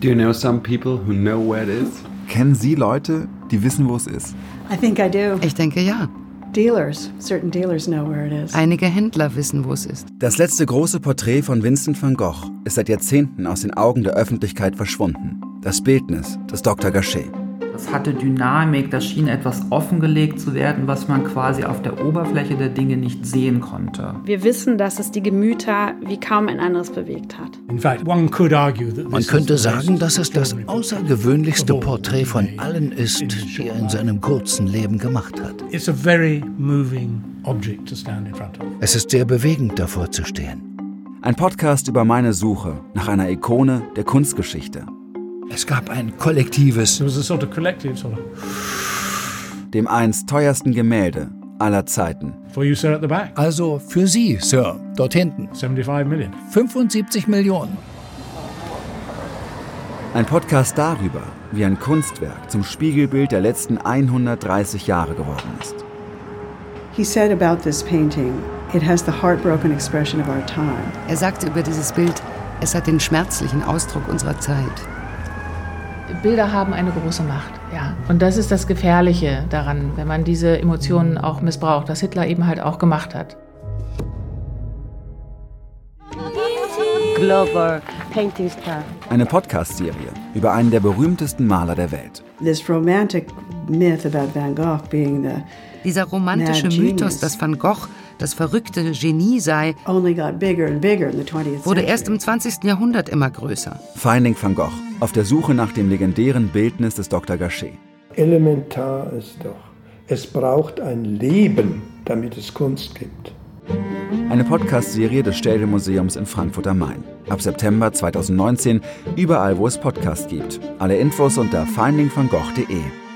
Do you know some people who know where it is? Kennen Sie Leute, die wissen, wo es ist? I think I do. Ich denke ja. Dealers, certain dealers know where it is. Einige Händler wissen, wo es ist. Das letzte große Porträt von Vincent van Gogh ist seit Jahrzehnten aus den Augen der Öffentlichkeit verschwunden. Das Bildnis des Dr. Gachet. Das hatte Dynamik, das schien etwas offengelegt zu werden, was man quasi auf der Oberfläche der Dinge nicht sehen konnte. Wir wissen, dass es die Gemüter wie kaum ein anderes bewegt hat. Man könnte sagen, dass es das außergewöhnlichste Porträt von allen ist, die er in seinem kurzen Leben gemacht hat. Es ist sehr bewegend, davor zu stehen. Ein Podcast über meine Suche nach einer Ikone der Kunstgeschichte. Es gab ein kollektives, Dem einst teuersten Gemälde aller Zeiten. also für Sie, Sir, dort hinten, 75 Millionen. Ein Podcast darüber, wie ein Kunstwerk zum Spiegelbild der letzten 130 Jahre geworden ist. He said about this painting, it has the heartbroken expression of our time. Er sagte über dieses Bild, es hat den schmerzlichen Ausdruck unserer Zeit. Bilder haben eine große Macht, ja. Und das ist das Gefährliche daran, wenn man diese Emotionen auch missbraucht, was Hitler eben halt auch gemacht hat. Glover, painting star. Eine Podcast-Serie über einen der berühmtesten Maler der Welt. This romantic myth about Van Gogh being the Dieser romantische Mythos, dass Van Gogh das verrückte Genie sei, only got bigger and bigger in the 20th wurde erst im 20. Jahrhundert immer größer. Finding van Gogh auf der Suche nach dem legendären Bildnis des Dr. Gachet. Elementar ist doch, es braucht ein Leben, damit es Kunst gibt. Eine Podcast-Serie des Städtemuseums in Frankfurt am Main. Ab September 2019 überall, wo es Podcasts gibt. Alle Infos unter findingvangogh.de.